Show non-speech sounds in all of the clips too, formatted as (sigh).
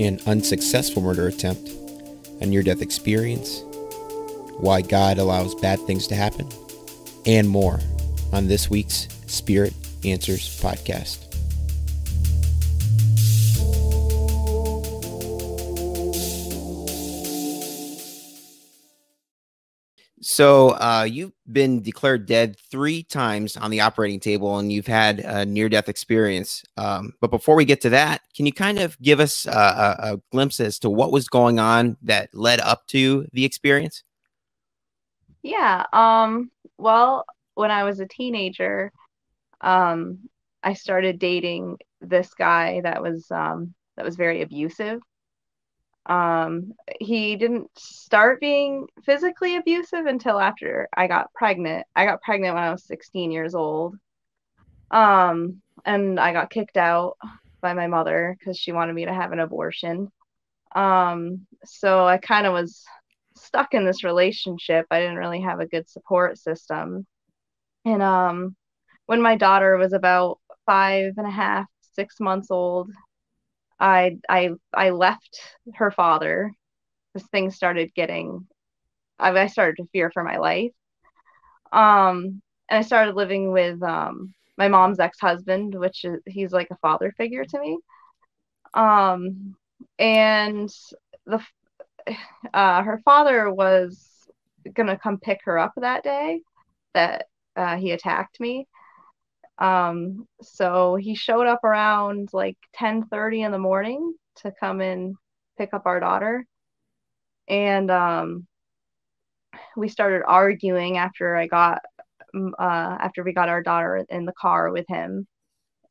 an unsuccessful murder attempt, a near death experience, why God allows bad things to happen, and more on this week's Spirit Answers podcast. So uh, you've been declared dead three times on the operating table, and you've had a near-death experience. Um, but before we get to that, can you kind of give us a, a, a, glimpse as to what was going on that led up to the experience? Yeah. Um. Well, when I was a teenager, um, I started dating this guy that was um, that was very abusive um, he didn't start being physically abusive until after I got pregnant. I got pregnant when I was 16 years old. Um, and I got kicked out by my mother because she wanted me to have an abortion. Um, so I kind of was stuck in this relationship. I didn't really have a good support system. And um, when my daughter was about five and a half, six months old, I I I left her father because things started getting I, I started to fear for my life. Um and I started living with um my mom's ex-husband, which is he's like a father figure to me. Um and the uh her father was gonna come pick her up that day that uh, he attacked me um, so he showed up around like 10:30 in the morning to come and pick up our daughter. And um, we started arguing after I got uh, after we got our daughter in the car with him.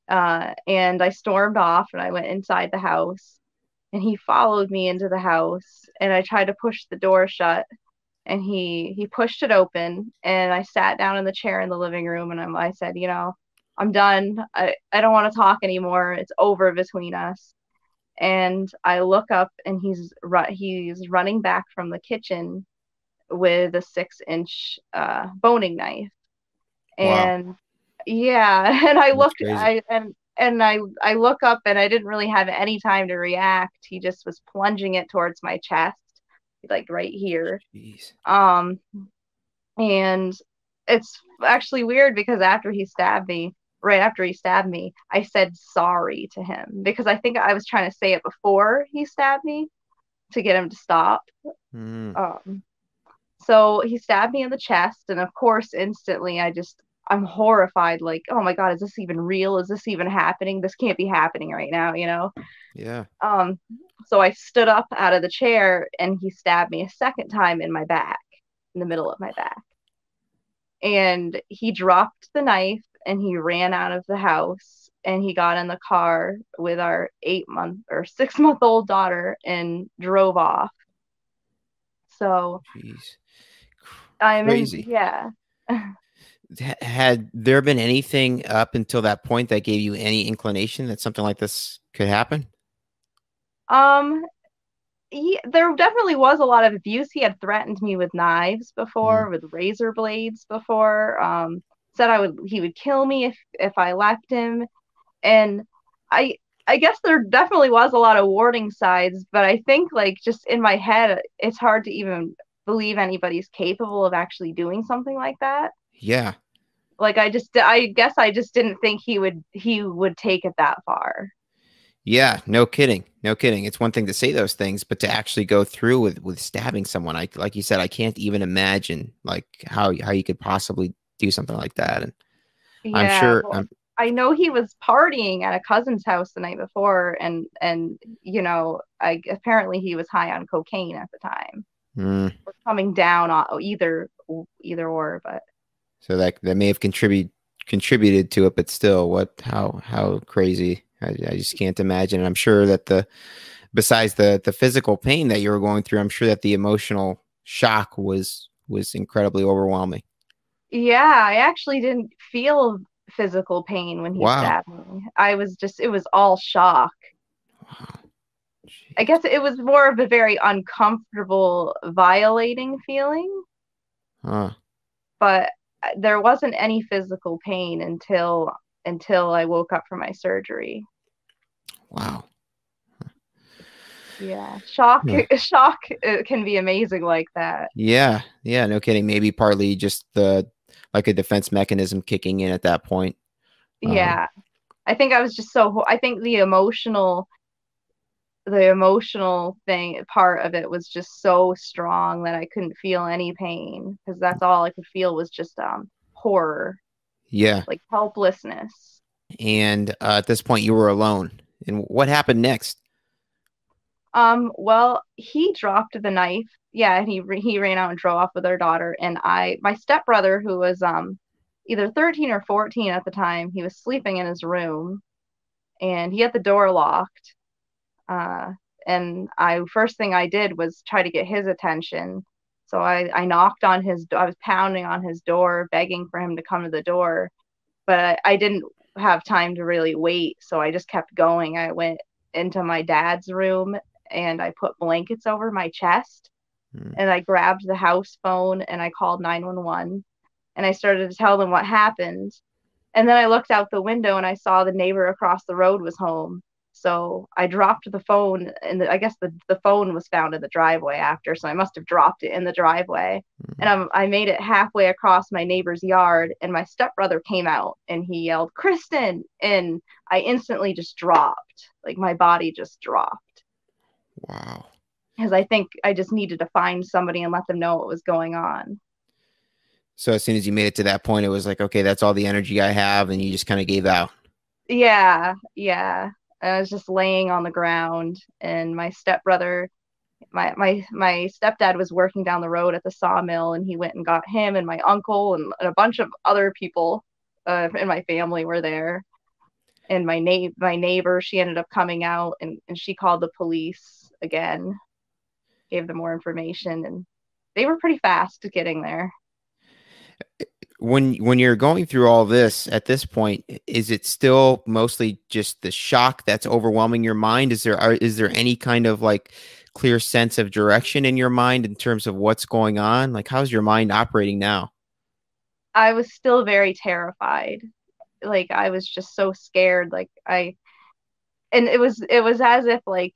Uh, and I stormed off and I went inside the house and he followed me into the house and I tried to push the door shut and he he pushed it open and I sat down in the chair in the living room and I'm, I said, you know, I'm done. I, I don't want to talk anymore. It's over between us. And I look up and he's ru- he's running back from the kitchen with a six inch uh, boning knife. And wow. yeah, (laughs) and I That's crazy. I and and I I look up and I didn't really have any time to react. He just was plunging it towards my chest, like right here. Jeez. Um and it's actually weird because after he stabbed me, right after he stabbed me, I said sorry to him because I think I was trying to say it before he stabbed me to get him to stop. Mm. Um, so he stabbed me in the chest, and of course, instantly I just I'm horrified. Like, oh my god, is this even real? Is this even happening? This can't be happening right now, you know? Yeah. Um. So I stood up out of the chair, and he stabbed me a second time in my back, in the middle of my back. And he dropped the knife and he ran out of the house and he got in the car with our eight month or six month old daughter and drove off. So, Jeez. I'm crazy. In, yeah. Had there been anything up until that point that gave you any inclination that something like this could happen? Um, he, there definitely was a lot of abuse. He had threatened me with knives before, mm. with razor blades before. Um, said I would he would kill me if if I left him, and I I guess there definitely was a lot of warning signs, but I think like just in my head, it's hard to even believe anybody's capable of actually doing something like that. Yeah. Like I just I guess I just didn't think he would he would take it that far. Yeah, no kidding. No kidding. It's one thing to say those things, but to actually go through with with stabbing someone, I like you said, I can't even imagine like how how you could possibly do something like that. And yeah, I'm sure. Well, I'm, I know he was partying at a cousin's house the night before, and and you know, I apparently he was high on cocaine at the time. Mm. Or coming down on either either or, but so that that may have contributed contributed to it, but still, what how how crazy? I, I just can't imagine. And I'm sure that the besides the the physical pain that you were going through, I'm sure that the emotional shock was was incredibly overwhelming. Yeah, I actually didn't feel physical pain when he wow. stabbed me. I was just, it was all shock. Wow. I guess it was more of a very uncomfortable, violating feeling. Huh. But uh, there wasn't any physical pain until until I woke up from my surgery. Wow. Yeah, shock yeah. Hmm. (laughs) shock uh, can be amazing like that. Yeah, yeah, no kidding. Maybe partly just the like a defense mechanism kicking in at that point. Um, yeah, um, I think I was just so. I think the emotional, the emotional thing part of it was just so strong that I couldn't feel any pain because that's all I could feel was just um horror. Yeah, like helplessness. And uh, at this point, you were alone. And what happened next? Um, well, he dropped the knife. Yeah, and he he ran out and drove off with our daughter. And I, my stepbrother, who was um either 13 or 14 at the time, he was sleeping in his room, and he had the door locked. Uh, and I first thing I did was try to get his attention. So I I knocked on his. I was pounding on his door, begging for him to come to the door, but I, I didn't have time to really wait. So I just kept going. I went into my dad's room and I put blankets over my chest mm. and I grabbed the house phone and I called 911 and I started to tell them what happened. And then I looked out the window and I saw the neighbor across the road was home. So I dropped the phone and the, I guess the, the phone was found in the driveway after. So I must have dropped it in the driveway. Mm. And I'm, I made it halfway across my neighbor's yard and my stepbrother came out and he yelled, Kristen. And I instantly just dropped. Like my body just dropped. Wow. Because I think I just needed to find somebody and let them know what was going on. So as soon as you made it to that point, it was like, okay, that's all the energy I have, and you just kind of gave out. Yeah, yeah. I was just laying on the ground, and my stepbrother, my my my stepdad was working down the road at the sawmill, and he went and got him, and my uncle and, and a bunch of other people uh, in my family were there, and my na- my neighbor, she ended up coming out, and, and she called the police again, gave them more information, and they were pretty fast getting there. When when you're going through all this at this point, is it still mostly just the shock that's overwhelming your mind? Is there are, is there any kind of like clear sense of direction in your mind in terms of what's going on? Like how's your mind operating now? I was still very terrified. Like I was just so scared. Like I and it was it was as if like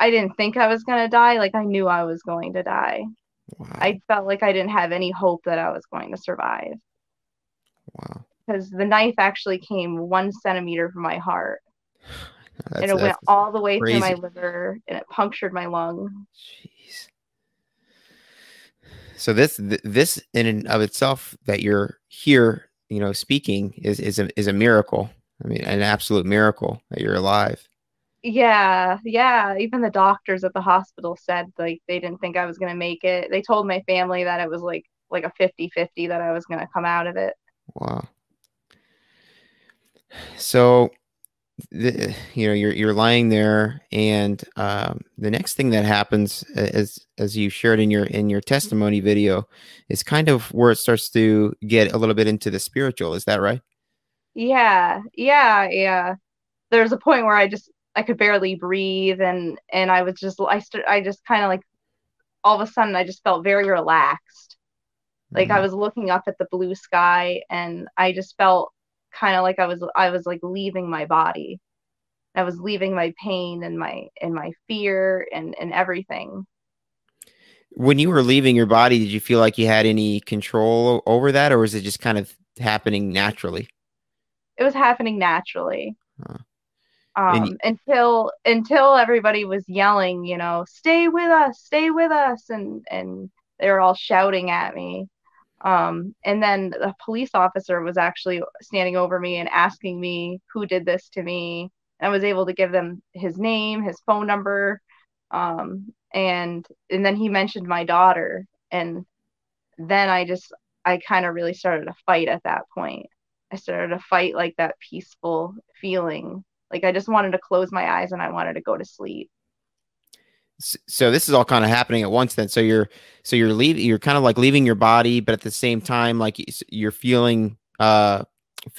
I didn't think I was going to die. Like I knew I was going to die. Wow. I felt like I didn't have any hope that I was going to survive. Wow. Because the knife actually came one centimeter from my heart. That's, (sighs) and it went all the way crazy. through my liver and it punctured my lung. Jeez. So this this in and of itself that you're here, you know, speaking is is a is a miracle. I mean, an absolute miracle that you're alive yeah yeah even the doctors at the hospital said like they didn't think i was going to make it. They told my family that it was like like a 50-50 that i was going to come out of it. Wow. So the, you know you're you're lying there and um, the next thing that happens as as you shared in your in your testimony video is kind of where it starts to get a little bit into the spiritual is that right? Yeah yeah yeah. There's a point where i just I could barely breathe and and I was just I st- I just kind of like all of a sudden I just felt very relaxed. Like mm-hmm. I was looking up at the blue sky and I just felt kind of like I was I was like leaving my body. I was leaving my pain and my and my fear and and everything. When you were leaving your body, did you feel like you had any control over that or was it just kind of happening naturally? It was happening naturally. Huh um, until until everybody was yelling, you know, stay with us, stay with us, and and they were all shouting at me. Um, and then the police officer was actually standing over me and asking me who did this to me. And I was able to give them his name, his phone number, um, and and then he mentioned my daughter, and then I just I kind of really started to fight at that point. I started to fight like that peaceful feeling like I just wanted to close my eyes and I wanted to go to sleep. So this is all kind of happening at once then. So you're so you're leaving you're kind of like leaving your body but at the same time like you're feeling uh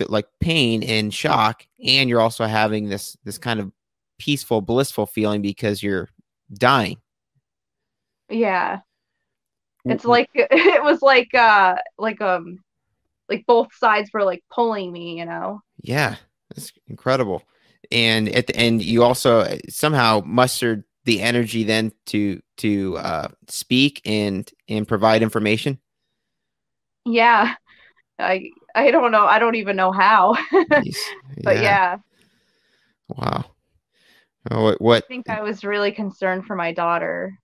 like pain and shock and you're also having this this kind of peaceful blissful feeling because you're dying. Yeah. It's like (laughs) it was like uh like um like both sides were like pulling me, you know. Yeah. It's incredible and at the end you also somehow mustered the energy then to to uh, speak and and provide information? Yeah, I I don't know. I don't even know how. (laughs) but yeah. Wow. Oh, what, what? I think I was really concerned for my daughter.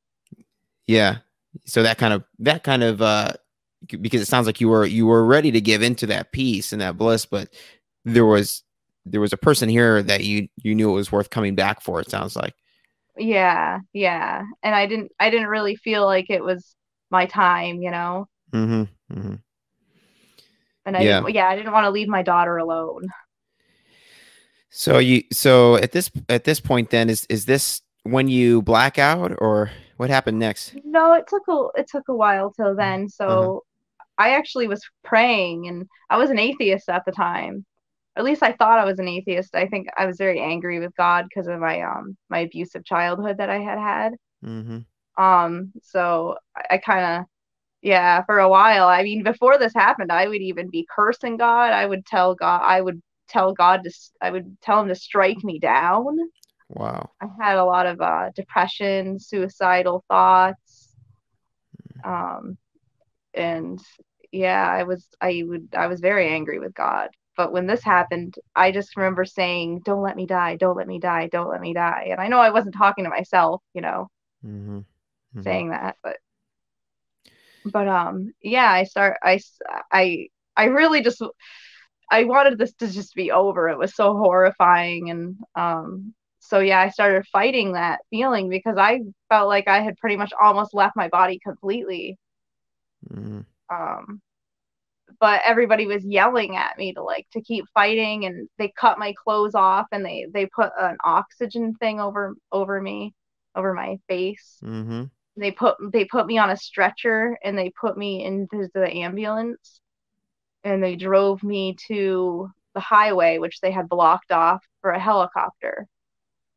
Yeah. So that kind of that kind of uh because it sounds like you were you were ready to give into that peace and that bliss, but there was there was a person here that you you knew it was worth coming back for. It sounds like. Yeah, yeah, and I didn't I didn't really feel like it was my time, you know. Mm-hmm. mm-hmm. And I yeah. yeah, I didn't want to leave my daughter alone. So you so at this at this point then is is this when you black out or what happened next? No, it took a it took a while till then. So uh-huh. I actually was praying and I was an atheist at the time. At least I thought I was an atheist. I think I was very angry with God because of my um my abusive childhood that I had had. Mm-hmm. Um, so I, I kind of yeah, for a while. I mean, before this happened, I would even be cursing God. I would tell God, I would tell God to, I would tell him to strike me down. Wow. I had a lot of uh, depression, suicidal thoughts. Um, and yeah, I was, I would, I was very angry with God. But when this happened, I just remember saying, "Don't let me die! Don't let me die! Don't let me die!" And I know I wasn't talking to myself, you know, mm-hmm. Mm-hmm. saying that, but, but um, yeah, I start, I, I, I really just I wanted this to just be over. It was so horrifying. And um, so, yeah, I started fighting that feeling because I felt like I had pretty much almost left my body completely. Mm-hmm. Um, but everybody was yelling at me to like to keep fighting and they cut my clothes off and they they put an oxygen thing over over me over my face mm-hmm. they put they put me on a stretcher and they put me into the ambulance and they drove me to the highway, which they had blocked off for a helicopter.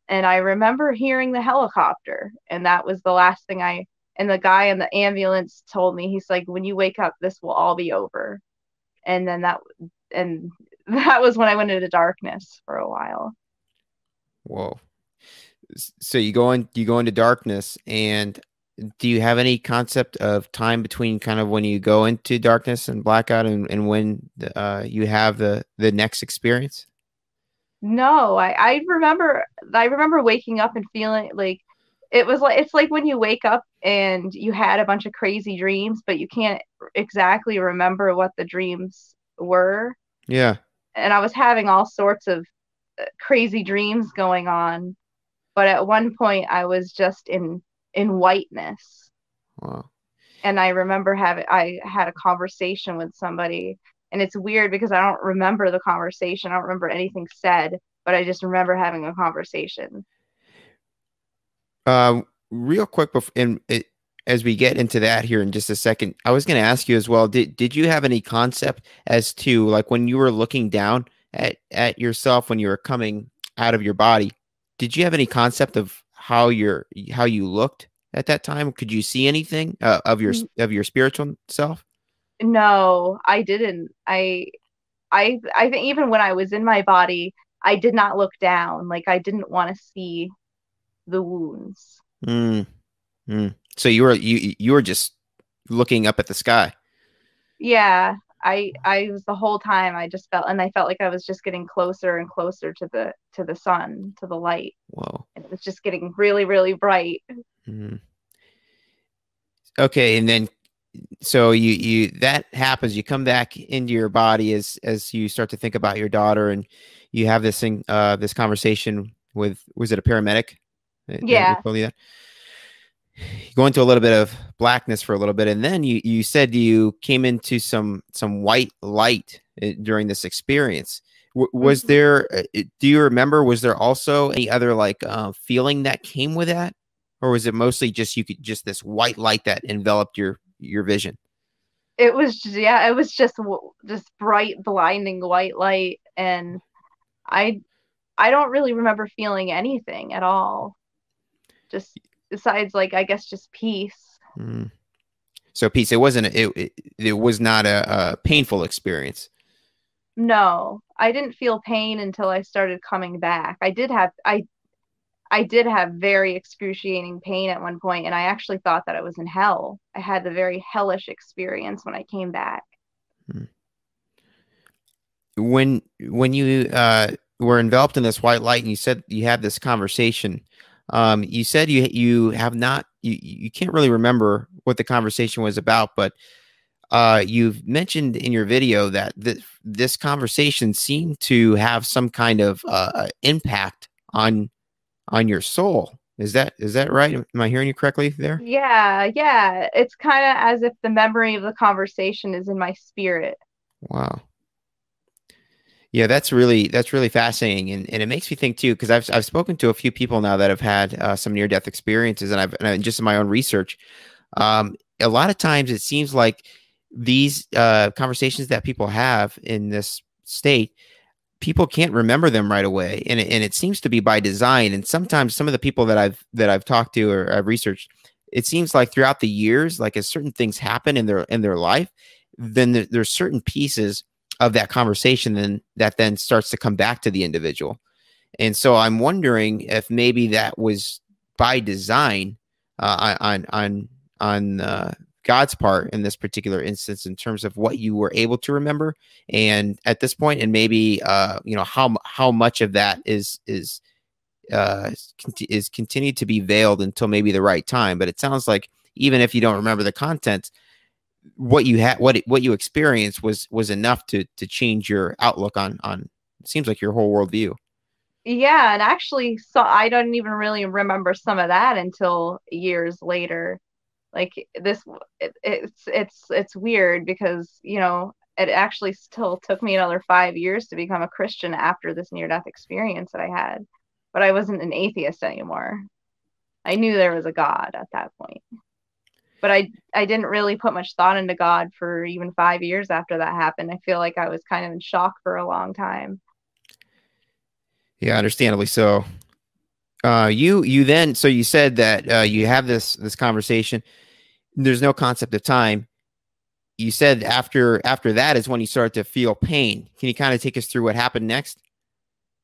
And I remember hearing the helicopter, and that was the last thing I. And the guy in the ambulance told me, he's like, "When you wake up, this will all be over." And then that, and (laughs) that was when I went into darkness for a while. Whoa! So you go in, you go into darkness, and do you have any concept of time between kind of when you go into darkness and blackout and, and when uh, you have the the next experience no I, I remember i remember waking up and feeling like it was like it's like when you wake up and you had a bunch of crazy dreams but you can't exactly remember what the dreams were yeah and i was having all sorts of uh, crazy dreams going on but at one point i was just in in whiteness. Wow. And I remember having I had a conversation with somebody and it's weird because I don't remember the conversation. I don't remember anything said, but I just remember having a conversation. Um, real quick, before, and it, as we get into that here in just a second, I was going to ask you as well. Did did you have any concept as to like when you were looking down at at yourself when you were coming out of your body? Did you have any concept of how your how you looked at that time? Could you see anything uh, of your of your spiritual self? No, I didn't. I I I think even when I was in my body, I did not look down. Like I didn't want to see the wounds. Mm. Mm. So you were you you were just looking up at the sky. Yeah, I I was the whole time I just felt and I felt like I was just getting closer and closer to the to the sun, to the light. Whoa. And it was just getting really, really bright. Mm-hmm. Okay, and then so you you that happens, you come back into your body as as you start to think about your daughter and you have this thing uh this conversation with was it a paramedic? Yeah. Told you that? go into a little bit of blackness for a little bit and then you you said you came into some some white light eh, during this experience w- was mm-hmm. there uh, do you remember was there also any other like uh, feeling that came with that or was it mostly just you could just this white light that enveloped your your vision it was just, yeah it was just just bright blinding white light and i i don't really remember feeling anything at all just besides like I guess just peace. Mm. So peace. It wasn't. It, it, it was not a, a, painful experience. No, I didn't feel pain until I started coming back. I did have I I did have very excruciating pain at one point, and I actually thought that I was in hell. I had the very hellish experience when I came back. Hmm. When when you uh, were enveloped in this white light, and you said you had this conversation, um, you said you you have not you you can't really remember what the conversation was about, but uh, you've mentioned in your video that th- this conversation seemed to have some kind of uh, uh impact on on your soul. Is that is that right? Am I hearing you correctly there? Yeah, yeah. It's kind of as if the memory of the conversation is in my spirit. Wow. Yeah, that's really that's really fascinating, and, and it makes me think too because I've I've spoken to a few people now that have had uh, some near death experiences, and I've and I, just in my own research, um, a lot of times it seems like these uh, conversations that people have in this state people can't remember them right away and it, and it seems to be by design and sometimes some of the people that I've that I've talked to or I've researched it seems like throughout the years like as certain things happen in their in their life then there, there's certain pieces of that conversation then that then starts to come back to the individual. And so I'm wondering if maybe that was by design uh, on on on uh, God's part in this particular instance in terms of what you were able to remember and at this point and maybe uh you know how how much of that is is uh is continued to be veiled until maybe the right time. But it sounds like even if you don't remember the content what you had what what you experienced was was enough to to change your outlook on on it seems like your whole worldview. Yeah and actually so i don't even really remember some of that until years later. Like this it, it's it's it's weird because you know it actually still took me another five years to become a christian after this near death experience that i had. But i wasn't an atheist anymore. I knew there was a god at that point but i i didn't really put much thought into god for even five years after that happened i feel like i was kind of in shock for a long time yeah understandably so uh, you you then so you said that uh, you have this this conversation. There's no concept of time. You said after after that is when you start to feel pain. Can you kind of take us through what happened next?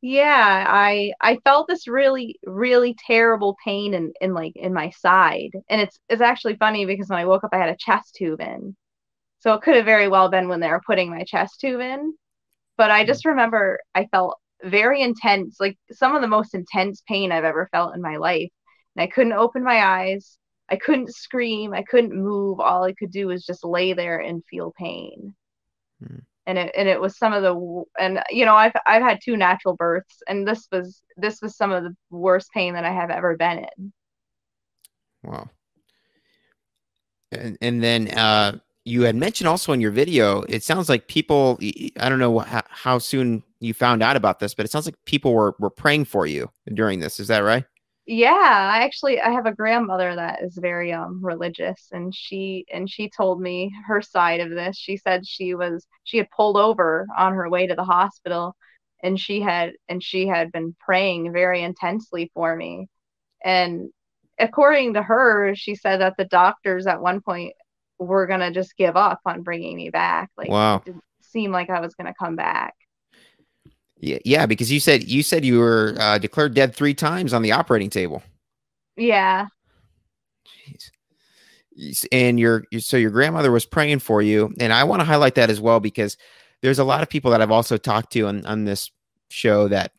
Yeah, I I felt this really really terrible pain in in like in my side, and it's it's actually funny because when I woke up, I had a chest tube in, so it could have very well been when they were putting my chest tube in. But I just remember I felt very intense, like some of the most intense pain I've ever felt in my life. And I couldn't open my eyes. I couldn't scream. I couldn't move. All I could do was just lay there and feel pain. Hmm. And it and it was some of the and you know I've I've had two natural births and this was this was some of the worst pain that I have ever been in. Wow. And and then uh you had mentioned also in your video, it sounds like people, I don't know how, how, soon you found out about this, but it sounds like people were, were praying for you during this. Is that right? Yeah, I actually, I have a grandmother that is very um religious and she, and she told me her side of this. She said she was, she had pulled over on her way to the hospital and she had, and she had been praying very intensely for me. And according to her, she said that the doctors at one point were gonna just give up on bringing me back. Like, wow. it didn't seem like I was gonna come back. Yeah, yeah, because you said you said you were uh, declared dead three times on the operating table. Yeah. Jeez. And your so your grandmother was praying for you, and I want to highlight that as well because there's a lot of people that I've also talked to on on this show that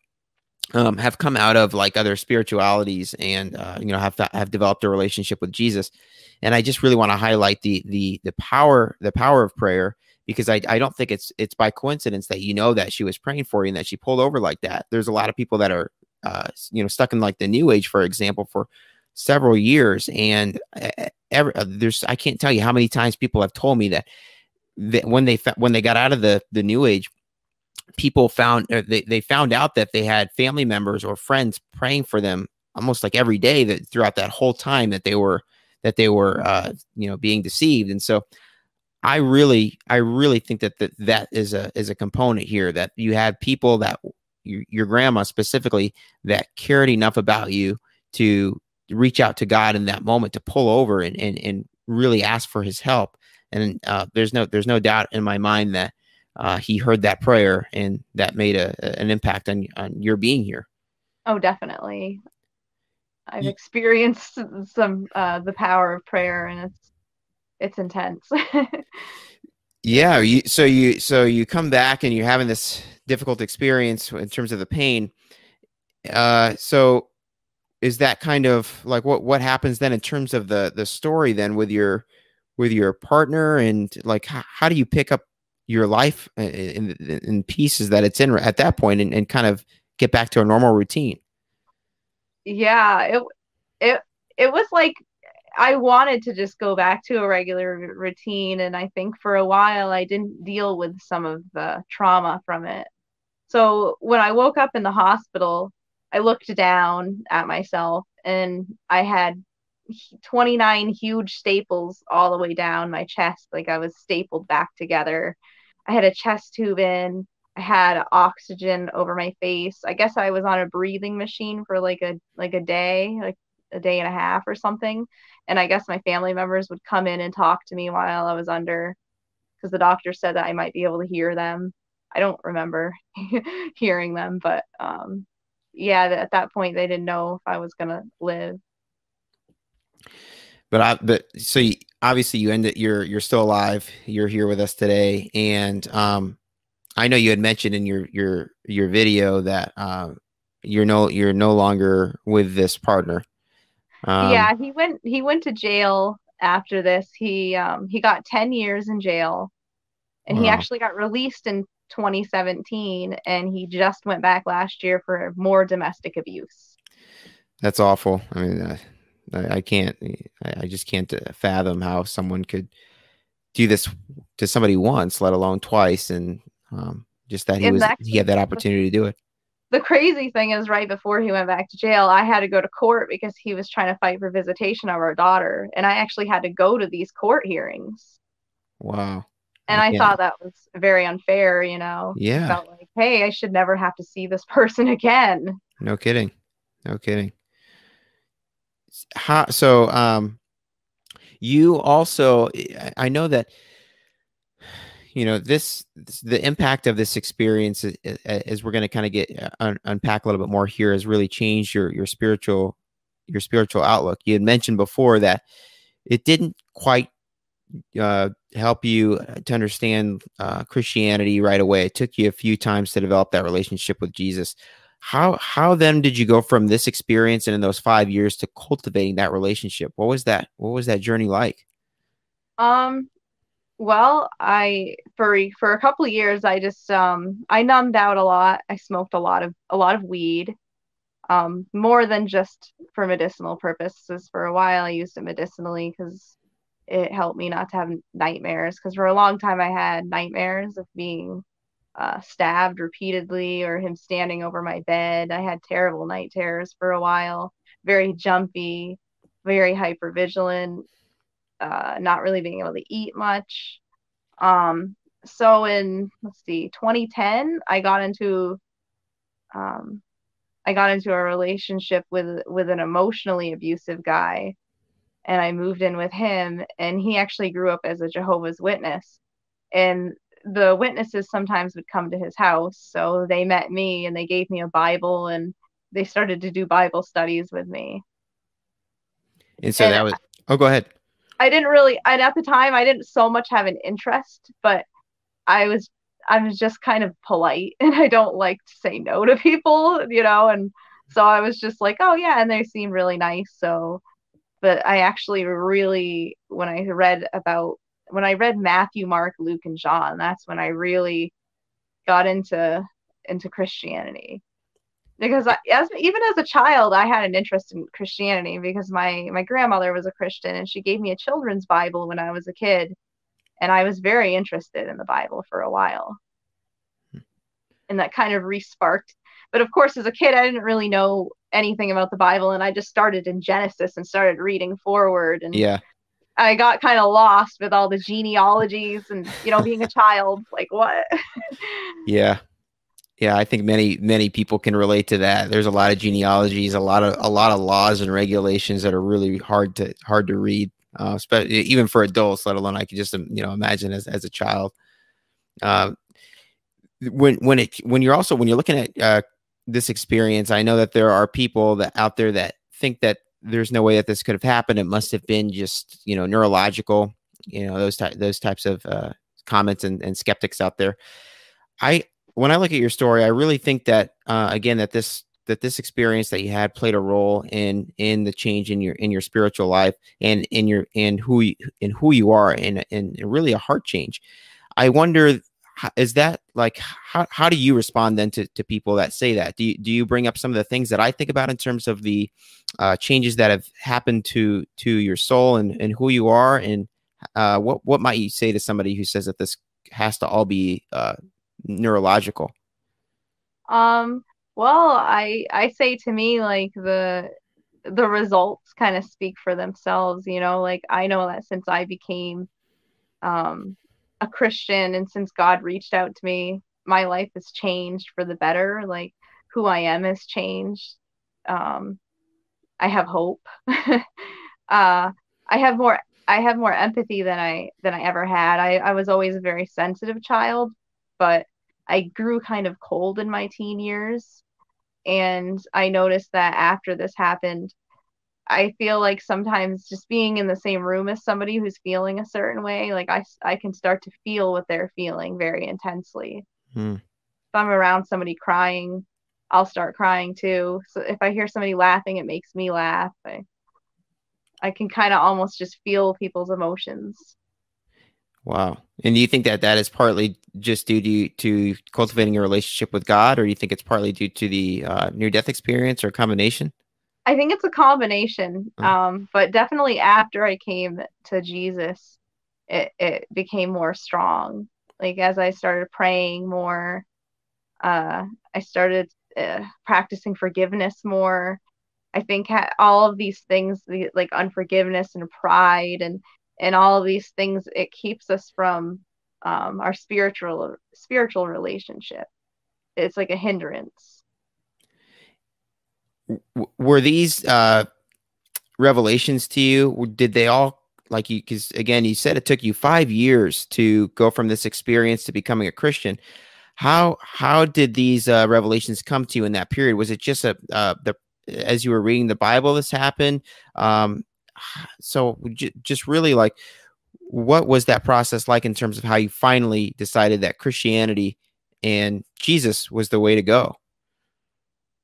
um, have come out of like other spiritualities and uh, you know have have developed a relationship with Jesus, and I just really want to highlight the the the power the power of prayer because I, I don't think it's it's by coincidence that you know that she was praying for you and that she pulled over like that. There's a lot of people that are uh, you know stuck in like the new age, for example, for several years, and ever uh, there's I can't tell you how many times people have told me that that when they when they got out of the the new age people found uh, they, they found out that they had family members or friends praying for them almost like every day that throughout that whole time that they were that they were uh, you know being deceived and so i really i really think that that, that is a is a component here that you had people that your, your grandma specifically that cared enough about you to reach out to god in that moment to pull over and and, and really ask for his help and uh, there's no there's no doubt in my mind that uh, he heard that prayer and that made a, an impact on, on your being here. Oh, definitely. I've experienced (laughs) some uh, the power of prayer, and it's it's intense. (laughs) yeah. You, so you so you come back and you're having this difficult experience in terms of the pain. Uh, so is that kind of like what what happens then in terms of the the story then with your with your partner and like how, how do you pick up your life in, in, in pieces that it's in at that point and, and kind of get back to a normal routine yeah it it it was like I wanted to just go back to a regular routine and I think for a while I didn't deal with some of the trauma from it. So when I woke up in the hospital, I looked down at myself and I had 29 huge staples all the way down my chest like I was stapled back together. I had a chest tube in. I had oxygen over my face. I guess I was on a breathing machine for like a like a day, like a day and a half or something. And I guess my family members would come in and talk to me while I was under because the doctor said that I might be able to hear them. I don't remember (laughs) hearing them, but um, yeah, at that point they didn't know if I was gonna live. But I, but so you, obviously you ended. You're you're still alive. You're here with us today, and um, I know you had mentioned in your your your video that um, you're no you're no longer with this partner. Um, yeah, he went he went to jail after this. He um he got 10 years in jail and wow. he actually got released in 2017 and he just went back last year for more domestic abuse. That's awful. I mean uh, I, I, can't I, I just can't uh, fathom how someone could do this to somebody once, let alone twice and um just that he was he had that opportunity to do it the crazy thing is right before he went back to jail i had to go to court because he was trying to fight for visitation of our daughter. And i actually had to go to these court hearings. Wow. And i, I thought that was very unfair you know? Yeah. I felt like hey i should never have to see this (laughs) person again. No kidding. No kidding. How so um you also i know that you know this, this the impact of this experience as we're going to kind of get uh, un- unpack a little bit more here has really changed your your spiritual your spiritual outlook. You had mentioned before that it didn't quite uh, help you uh, to understand uh, christianity right away. It took you a few times to develop that relationship with jesus. How how then did you go from this experience and in those five years to cultivating that relationship? What was that what was that journey like? Um well, I for for a couple years I just um I numbed out a lot. I smoked a lot of a lot of weed. Um more than just for medicinal purposes. For a while I used it medicinally cuz it helped me not to have nightmares cuz for a long time I had nightmares of being uh, stabbed repeatedly or him standing over my bed. I had terrible night terrors for a while, very jumpy, very hyper vigilant uh, not really being able to eat much. Um, so in let's see, 2010, I got into um, I got into a relationship with with an emotionally abusive guy, and I moved in with him. And he actually grew up as a Jehovah's Witness, and the witnesses sometimes would come to his house. So they met me, and they gave me a Bible, and they started to do Bible studies with me. And so and that was. Oh, go ahead. I didn't really, and at the time, I didn't so much have an interest, but I was, I was just kind of polite, (laughs) and I don't like to say no to people, you know, and so I was just like, oh yeah, and they seem really nice, so. But I actually really, when I read about, when I read Matthew, Mark, Luke, and John, that's when I really got into into Christianity because I, as even as a child i had an interest in christianity because my my grandmother was a christian and she gave me a children's bible when i was a kid. And i was very interested in the bible for a while. Hmm. And that kind of resparked. But of course as a kid i didn't really know anything about the bible and i just started in genesis and started reading forward and yeah. I got kind of lost with all the genealogies and you know being a child. Like what? (laughs) Yeah yeah, I think many many people can relate to that. There's a lot of genealogies, a lot of a lot of laws and regulations that are really hard to hard to read, uh, especially even for adults. Let alone I could just um, you know imagine as as a child. Uh, when when it when you're also when you're looking at uh, this experience, I know that there are people that out there that think that there's no way that this could have happened. It must have been just you know neurological. You know those ty- those types of uh, comments and, and skeptics out there. I when I look at your story, I really think that uh, again that this that this experience that you had played a role in in the change in your in your spiritual life and in your and who you, in who you are and and really a heart change. I wonder is that like how, how do you respond then to, to people that say that do you, do you bring up some of the things that i think about in terms of the uh, changes that have happened to to your soul and, and who you are and uh, what what might you say to somebody who says that this has to all be uh, neurological um well, I I say to me like the the results kind of speak for themselves, you know, like I know that since I became um a Christian and since God reached out to me, my life has changed for the better, like who I am has changed. Um I have hope. (laughs) uh I have more I have more empathy than I than I ever had. I I was always a very sensitive child, but I grew kind of cold in my teen years and I noticed that after this happened, I feel like sometimes just being in the same room as somebody who's feeling a certain way, like I, I can start to feel what they're feeling very intensely. Hmm. If I'm around somebody crying, I'll start crying too. So if I hear somebody laughing, it makes me laugh. I, I can kind of almost just feel people's emotions. Wow. And do you think that that is partly just due to, to cultivating a relationship with God, or do you think it's partly due to the uh, near death experience or combination? I think it's a combination. Mm. Um, but definitely after I came to Jesus, it, it became more strong. Like as I started praying more, uh, I started uh, practicing forgiveness more. I think ha- all of these things, the, like unforgiveness and pride and and all of these things it keeps us from um, our spiritual spiritual relationship. It's like a hindrance. Were these uh, revelations to you? Did they all like you because again you said it took you five years to go from this experience to becoming a christian. How how did these uh, revelations come to you in that period? Was it just a uh, the as you were reading the bible this happened um, (sighs) so j- just really like what was that process like in terms of how you finally decided that Christianity and Jesus was the way to go?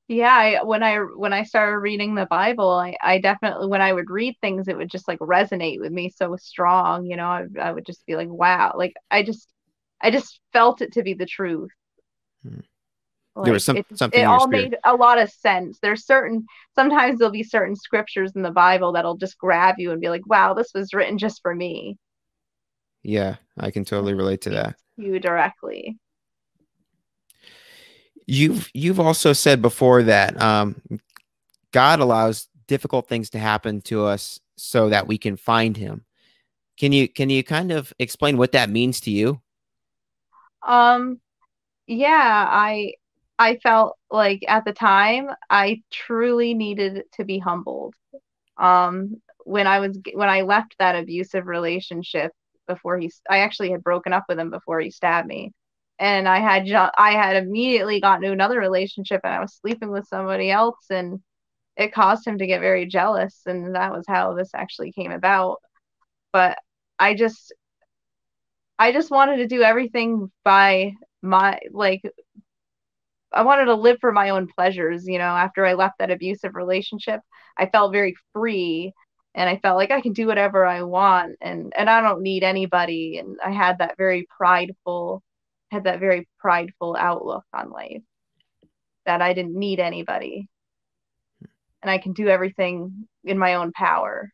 Yeah, I, when I when I started reading the Bible, I, I definitely when I would read things, it would just like resonate with me so strong. You know, I, I would just be like, wow, like I just I just felt it to be the truth. Hmm. Like, there was some, it, something. It all made a lot of sense. There's certain sometimes there'll be certain scriptures in the Bible that'll just grab you and be like, "Wow, this was written just for me." Yeah, I can totally relate to that. You directly. You've you've also said before that um, God allows difficult things to happen to us so that we can find Him. Can you can you kind of explain what that means to you? Um, yeah, I I felt like at the time I truly needed to be humbled. Um, when I was when I left that abusive relationship before he, I actually had broken up with him before he stabbed me, and I had I had immediately gotten to another relationship and I was sleeping with somebody else, and it caused him to get very jealous, and that was how this actually came about. But I just I just wanted to do everything by my like I wanted to live for my own pleasures, you know, after I left that abusive relationship, I felt very free and I felt like I can do whatever I want and and I don't need anybody and I had that very prideful had that very prideful outlook on life that I didn't need anybody and I can do everything in my own power.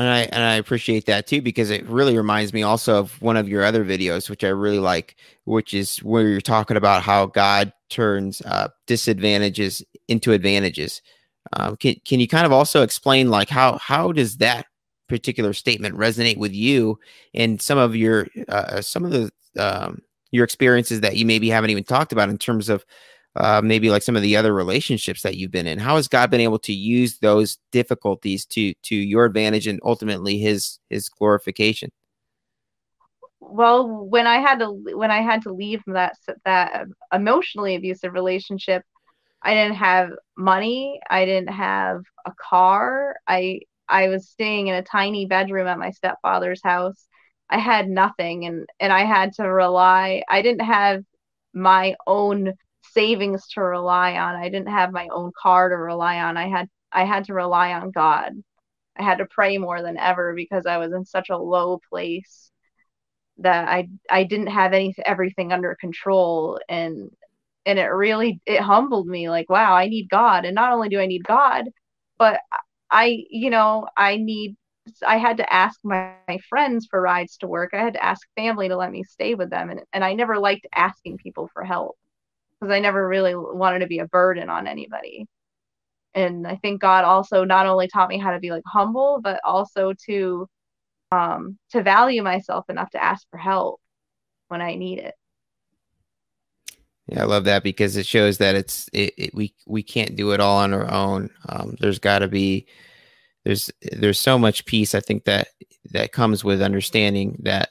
And I and I appreciate that too because it really reminds me also of one of your other videos, which I really like, which is where you're talking about how God turns uh, disadvantages into advantages. Um, can can you kind of also explain like how how does that particular statement resonate with you and some of your uh, some of the um, your experiences that you maybe haven't even talked about in terms of uh, maybe like some of the other relationships that you've been in how has god been able to use those difficulties to to your advantage and ultimately his his glorification well when i had to when i had to leave that that emotionally abusive relationship I didn't have money. I didn't have a car. I I was staying in a tiny bedroom at my stepfather's house. I had nothing and and I had to rely I didn't have my own savings to rely on. I didn't have my own car to rely on. I had I had to rely on God. I had to pray more than ever because I was in such a low place that I I didn't have any everything under control and and it really it humbled me like wow I need God and not only do I need God but I you know I need I had to ask my, my friends for rides to work I had to ask family to let me stay with them and and I never liked asking people for help because I never really wanted to be a burden on anybody and I think God also not only taught me how to be like humble but also to um to value myself enough to ask for help when I need it yeah, I love that because it shows that it's it, it, we we can't do it all on our own. Um, there's got to be there's there's so much peace. I think that that comes with understanding that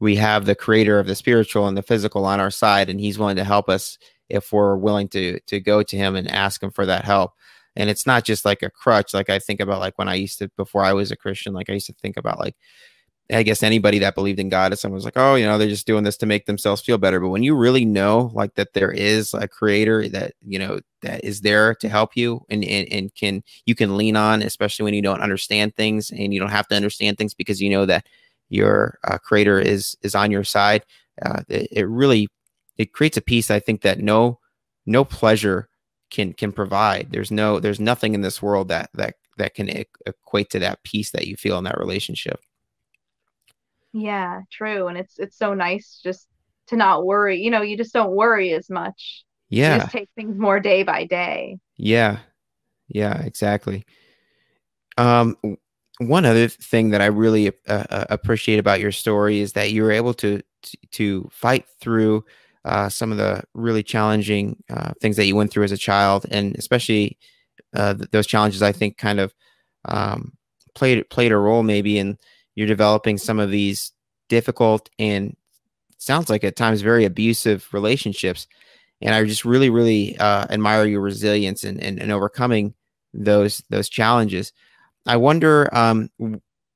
we have the creator of the spiritual and the physical on our side, and He's willing to help us if we're willing to to go to Him and ask Him for that help. And it's not just like a crutch. Like I think about like when I used to before I was a Christian. Like I used to think about like I guess anybody that believed in God, if someone was like, oh, you know, they're just doing this to make themselves feel better. But when you really know, like, that there is a creator that, you know, that is there to help you and, and, and can, you can lean on, especially when you don't understand things and you don't have to understand things because you know that your uh, creator is, is on your side. Uh, it, it really, it creates a peace. I think that no, no pleasure can, can provide. There's no, there's nothing in this world that, that, that can equate to that peace that you feel in that relationship. Yeah, true. And it's it's so nice just to not worry. You know, you just don't worry as much. Yeah. You just take things more day by day. Yeah. Yeah, exactly. Um one other thing that I really uh, uh, appreciate about your story is that you were able to to, to fight through uh, some of the really challenging uh, things that you went through as a child, and especially uh, th- those challenges. I think kind of um, played played a role maybe in you're developing some of these difficult and sounds like at times very abusive relationships. And I just really, really uh, admire your resilience and, and, and overcoming those those challenges. I wonder um,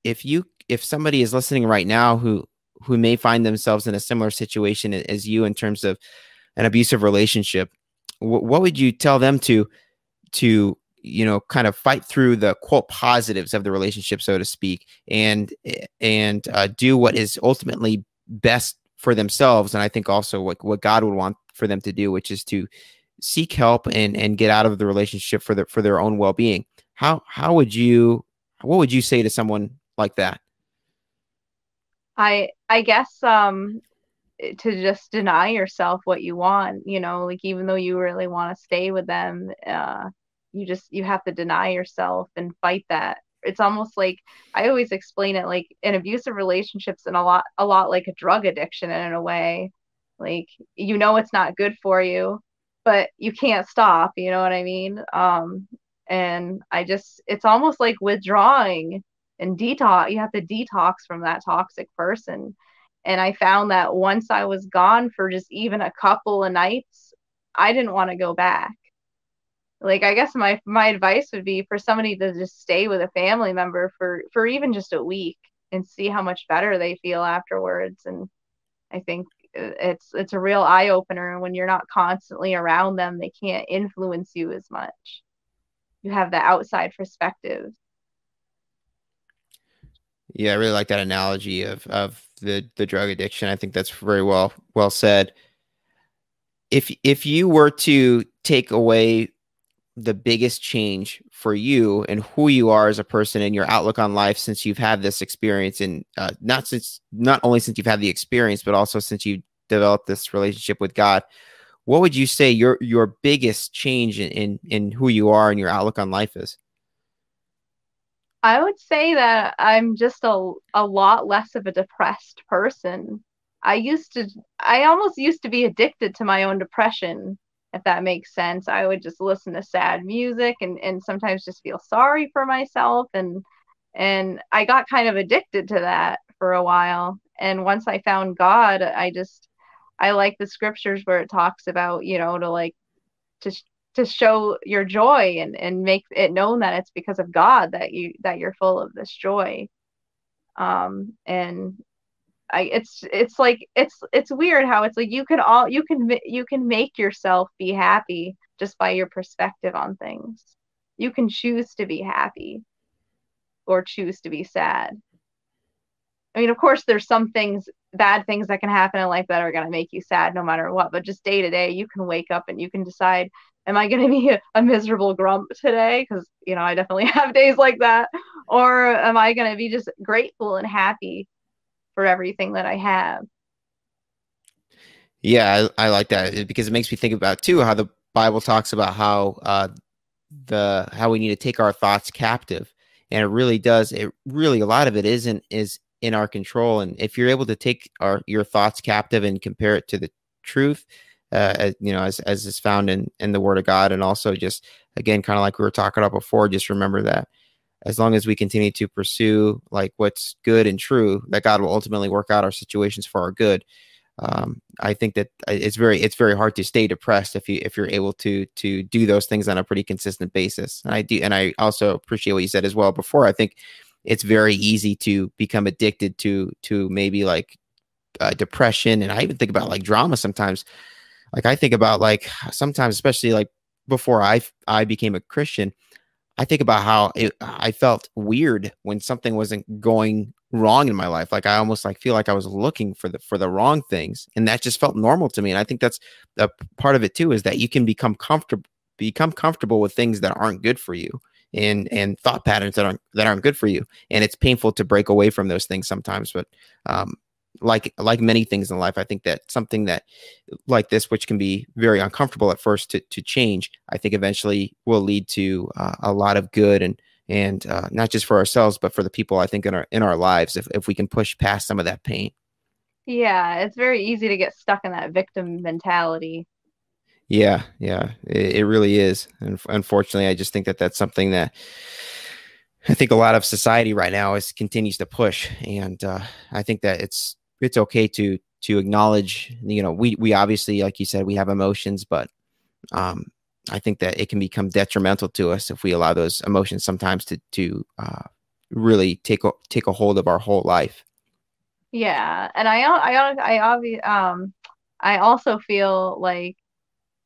if you if somebody is listening right now who who may find themselves in a similar situation as you in terms of an abusive relationship, what would you tell them to to you know kind of fight through the quote positives of the relationship so to speak and and uh, do what is ultimately best for themselves and i think also what, what god would want for them to do which is to seek help and and get out of the relationship for their for their own well-being. How how would you what would you say to someone like that i i guess um to just deny yourself what you want you know like even though you really want to stay with them uh you just you have to deny yourself and fight that. It's almost like i always explain it like in abusive relationships and a lot a lot like a drug addiction in a way. Like you know it's not good for you but you can't stop you know what i mean? Um and i just it's almost like withdrawing and detox you have to detox from that toxic person. And i found that once i was gone for just even a couple of nights i didn't want to go back. Like i guess my my advice would be for somebody to just stay with a family member for for even just a week and see how much better they feel afterwards. And i think it's it's a real eye opener and when you're not constantly around them they can't influence you as much. You have the outside perspective yeah i really like that analogy of of the the drug addiction. I think that's very well well said. If if you were to take away the biggest change for you and who you are as a person and your outlook on life since you've had this experience and uh, not since not only since you've had the experience but also since you developed this relationship with god what would you say your your biggest change in, in in who you are and your outlook on life is i would say that i'm just a, a lot less of a depressed person i used to i almost used to be addicted to my own depression if that makes sense. I would just listen to sad music and, and sometimes just feel sorry for myself and and I got kind of addicted to that for a while. And once I found God, I just I like the scriptures where it talks about, you know, to like to to show your joy and and make it known that it's because of God that you that you're full of this joy um and I it's it's like it's it's weird how it's like you can all you can you can make yourself be happy just by your perspective on things you can choose to be happy or choose to be sad I mean, of course, there's some things, bad things that can happen in life that are going to make you sad no matter what. But just day to day, you can wake up and you can decide, am I going (laughs) to be a, miserable grump today? Because, you know, I definitely (laughs) have days like that. Or am I going to be just grateful and happy for everything that I have? Yeah, I, I like that because it makes me think about, too, how the Bible talks about how uh, the how we need to take our thoughts captive and it really does it really a lot of it isn't is in our control. And if you're able to take our your thoughts captive and compare it to the truth, uh, as, you know, as as is found in in the Word of God, and also just again, kind of like we were talking about before, just remember that as long as we continue to pursue like what's good and true, that God will ultimately work out our situations for our good. Um, I think that uh, it's very it's very hard to stay depressed if you if you're able to to do those things on a pretty consistent basis. And I do, and I also appreciate what you said as well before. I think it's very easy to become addicted to to maybe like uh, depression and i even think about like drama sometimes like i think about like sometimes especially like before i i became a christian i think about how it, i felt weird when something wasn't going wrong in my life. Like i almost like feel like i was looking for the for the wrong things and that just felt normal to me and i think that's a part of it too is that you can become comfortable become comfortable with things that aren't good for you and and thought patterns that aren't that aren't good for you and it's painful to break away from those things sometimes but um like like many things in life i think that something that like this which can be very uncomfortable at first to, to change i think eventually will lead to uh, a lot of good and and uh, not just for ourselves but for the people i think in our in our lives if, if we can push past some of that pain yeah it's very easy to get stuck in that victim mentality yeah, yeah, it, it really is. And unfortunately, I just think that that's something that I think a lot of society right now is continues to push, and uh, I think that it's it's okay to to acknowledge. You know, we we obviously, like you said, we have emotions, but um, I think that it can become detrimental to us if we allow those emotions sometimes to to uh, really take a, take a hold of our whole life. Yeah, and I I I obviously um I also feel like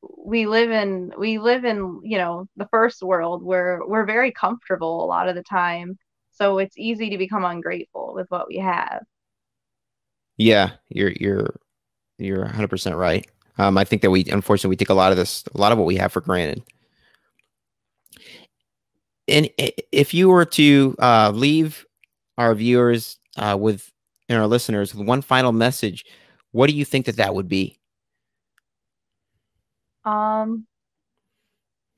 we live in we live in you know the first world where we're very comfortable a lot of the time so it's easy to become ungrateful with what we have yeah you're you're you're 100% right um, i think that we unfortunately we take a lot of this a lot of what we have for granted and if you were to uh, leave our viewers uh, with and our listeners with one final message what do you think that that would be um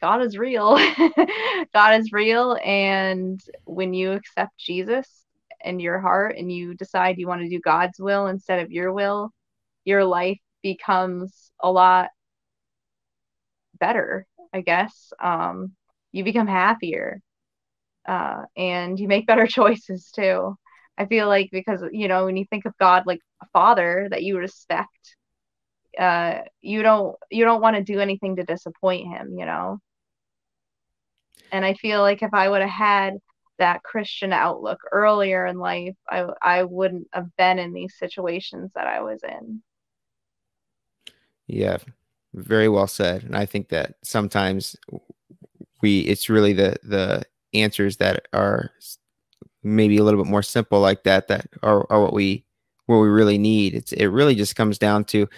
God is real. (laughs) God is real. And when you accept Jesus in your heart and you decide you want to do God's will instead of your will, your life becomes a lot better, I guess. Um, you become happier uh, and you make better (laughs) choices too. I feel like because, you know, when you think of God like a father that you respect uh, you don't you don't want to do anything to disappoint him, you know. And I feel like if I would have had that Christian outlook earlier in life, I I wouldn't have been in these situations that I was in. Yeah, very well said. And I think that sometimes we it's really the the answers that are maybe a little bit more simple like that that are, are what we what we really need. It's it really just comes down to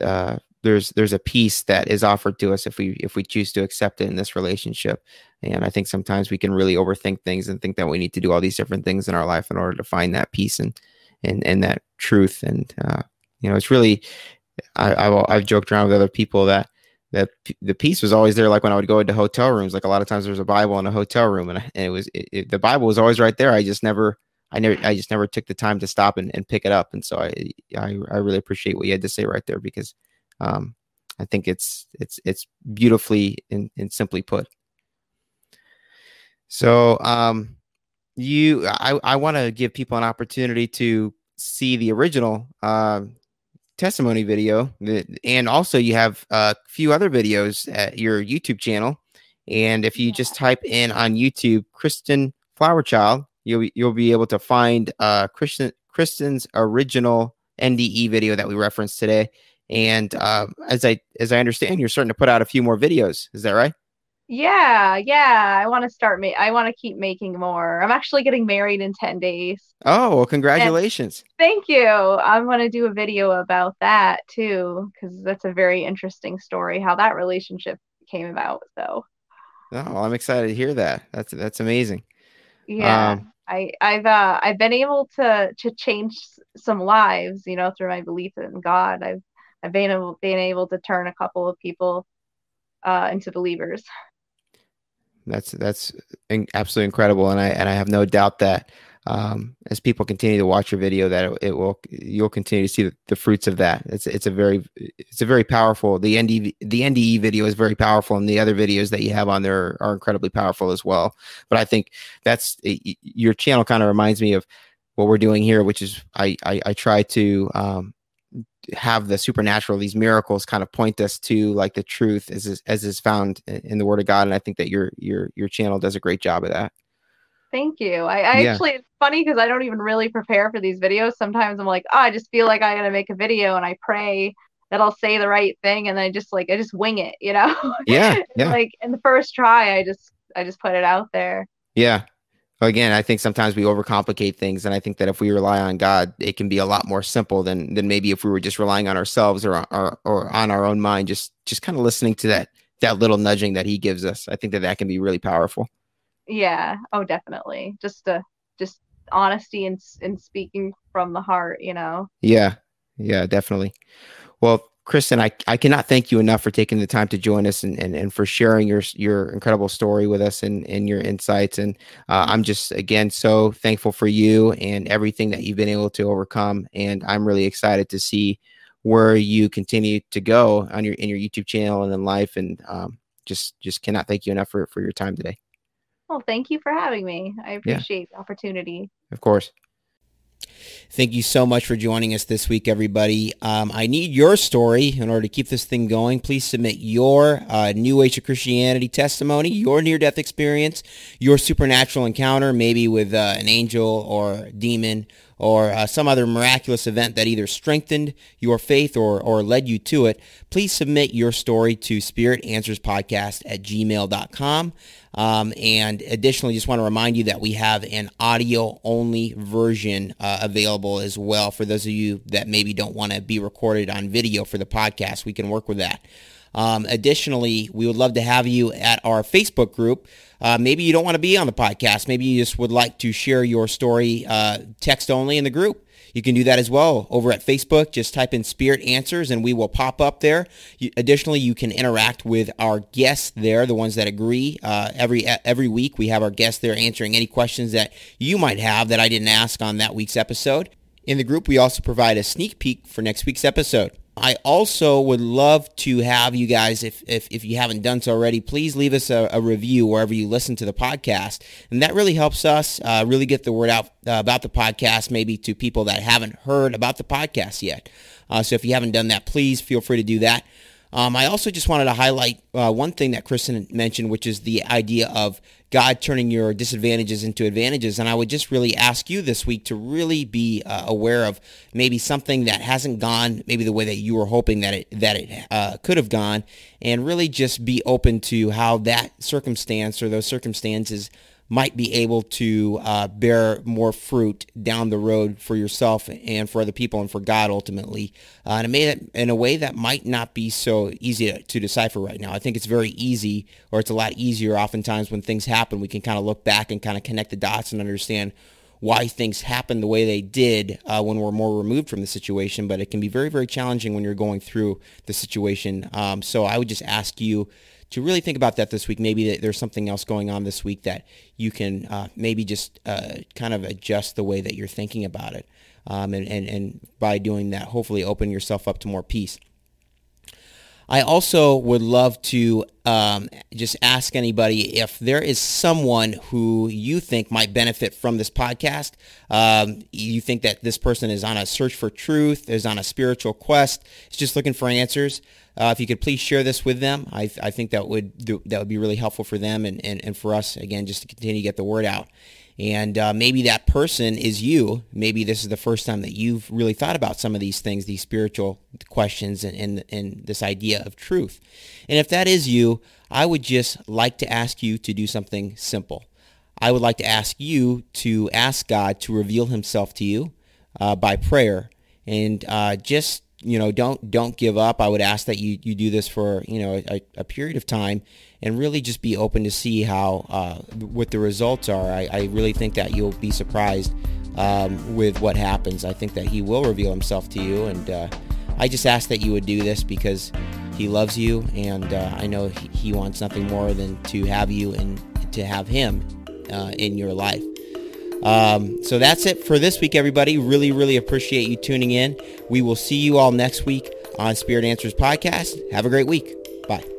uh, there's there's a peace that is offered to us if we if we choose to accept it in this relationship. And i think sometimes we can really overthink things and think that we need to do all these different things in our life in order to find that peace and and and that truth. And uh, you know it's really I, I have joked around with other people that that the peace was always there. Like when i would go into hotel rooms like a lot of times there's a bible in a hotel room and, and it was it, it, the bible was always right there. I just never I never, I just never took the time to stop and, and pick it up. And so I, I, I really appreciate what you had to say right there because, um, I think it's, it's, it's beautifully and, simply put. So, um, you, I, I want to give people an opportunity to see the original, um, testimony video, and also you have a few other videos at your YouTube channel. And if you just type in on YouTube Kristen Flowerchild, you'll you'll be able to find uh Kristen Kristen's original NDE video that we referenced today. And uh, as I as I understand, you're starting to put out a few more videos. Is that right? Yeah, yeah. I want to start. Ma- I want to keep making more. I'm actually getting married in ten days. Oh, well, congratulations! And thank you. I'm going to do a video about that too, because that's a very interesting story how that relationship came about. So. Oh, I'm excited to hear that. That's that's amazing. Yeah, um, I I've uh I've been able to to change some lives, you know, through my belief in God. I've I've been able been able to turn a couple of people uh, into believers. That's that's absolutely incredible, and I and I have no doubt that um, as people continue to watch your video, that it, it will you'll continue to see the, the, fruits of that. It's it's a very it's a very powerful. The ND the NDE video is very powerful, and the other videos that you have on there are incredibly powerful as well. But I think that's your channel kind of reminds me of what we're doing here, which is I I, I try to um, have the supernatural, these miracles kind of point us to like the truth as is, as is found in the Word of God. And I think that your your your channel does a great job of that. Thank you. I, I yeah. actually it's funny because I don't even really prepare for these videos. Sometimes I'm like, oh, I just feel like I gotta make a video, and I pray that I'll say the right thing, and then I just like I just wing it, you know? Yeah. (laughs) yeah. like in the first try, I just I just put it out there. Yeah again, I think sometimes we overcomplicate things, and I think that if we rely on God, it can be a lot more simple than than maybe if we were just relying on ourselves or or, or on our own mind, just just kind of listening to that that little nudging that He gives us. I think that that can be really powerful. Yeah. Oh, definitely. Just uh, just honesty and and speaking from the heart, you know. Yeah. Yeah. Definitely. Well, Kristen, I, I cannot thank you enough for taking the time to join us and, and, and for sharing your your incredible story with us and, and your insights. And uh, I'm just, again, so thankful for you and everything that you've been able to overcome. And I'm really excited to see where you continue to go on your in your YouTube channel and in life. And um, just just cannot thank you enough for, for your time today. Well, thank you for having me. I appreciate yeah. the opportunity. Of course. Thank you so much for joining us this week, everybody. Um, I need your story in order to keep this thing going. Please submit your uh, New Age of Christianity testimony, your near-death experience, your supernatural encounter, maybe with uh, an angel or demon or uh, some other miraculous event that either strengthened your faith or, or led you to it, please submit your story to spiritanswerspodcast at gmail.com. Um, and additionally, just want to remind you that we have an audio only version uh, available as well for those of you that maybe don't want to be recorded on video for the podcast. We can work with that. Um, additionally, we would love to have you at our Facebook group. Uh, maybe you don't want to be on the podcast. Maybe you just would like to share your story uh, text only in the group. You can do that as well over at Facebook. Just type in Spirit Answers and we will pop up there. You, additionally, you can interact with our guests there, the ones that agree. Uh, every every week, we have our guests there answering any questions that you might have that I didn't ask on that week's episode. In the group, we also provide a sneak peek for next week's episode. I also would love to have you guys, if, if, if you haven't done so already, please leave us a, a review wherever you listen to the podcast. And that really helps us uh, really get the word out uh, about the podcast, maybe to people that haven't heard about the podcast yet. Uh, so if you haven't done that, please feel free to do that. Um, I also just wanted to highlight uh, one thing that Kristen mentioned, which is the idea of God turning your disadvantages into advantages. And I would just really ask you this week to really be uh, aware of maybe something that hasn't gone maybe the way that you were hoping that it that it uh, could have gone, and really just be open to how that circumstance or those circumstances might be able to uh, bear more fruit down the road for yourself and for other people and for God ultimately. Uh, and it made in a way that might not be so easy to, to, decipher right now. I think it's very easy, or it's a lot easier oftentimes when things happen. We can kind of look back and kind of connect the dots and understand why things happen the way they did uh, when we're more removed from the situation. But it can be very, very challenging when you're going through the situation. Um, so I would just ask you to really think about that this week. Maybe there's something else going on this week that you can uh, maybe just uh, kind of adjust the way that you're thinking about it. Um, and, and, and by doing that, hopefully open yourself up to more peace. I also would love to um, just ask anybody if there is someone who you think might benefit from this podcast. Um, you think that this person is on a search for truth, is on a spiritual quest, is just looking for answers. Uh, if you could please share this with them, I, I think that would that would be really helpful for them and, and, and for us again just to continue to get the word out. And uh, maybe that person is you. Maybe this is the first time that you've really thought about some of these things, these spiritual questions and, and, and this idea of truth. And if that is you, I would just like to ask you to do something simple. I would like to ask you to ask God to reveal himself to you uh, by prayer and uh, just you know don't don't give up i would ask that you you do this for you know a, a period of time and really just be open to see how uh, what the results are. I, I, really think that you'll be surprised um, with what happens. I think that he will reveal himself to you, and uh, I just ask that you would do this because he loves you, and uh, I know he, wants nothing more than to have you and to have him uh, in your life. Um, so that's it for this week, everybody. Really, really appreciate you tuning in. We will see you all next week on Spirit Answers Podcast. Have a great week. Bye.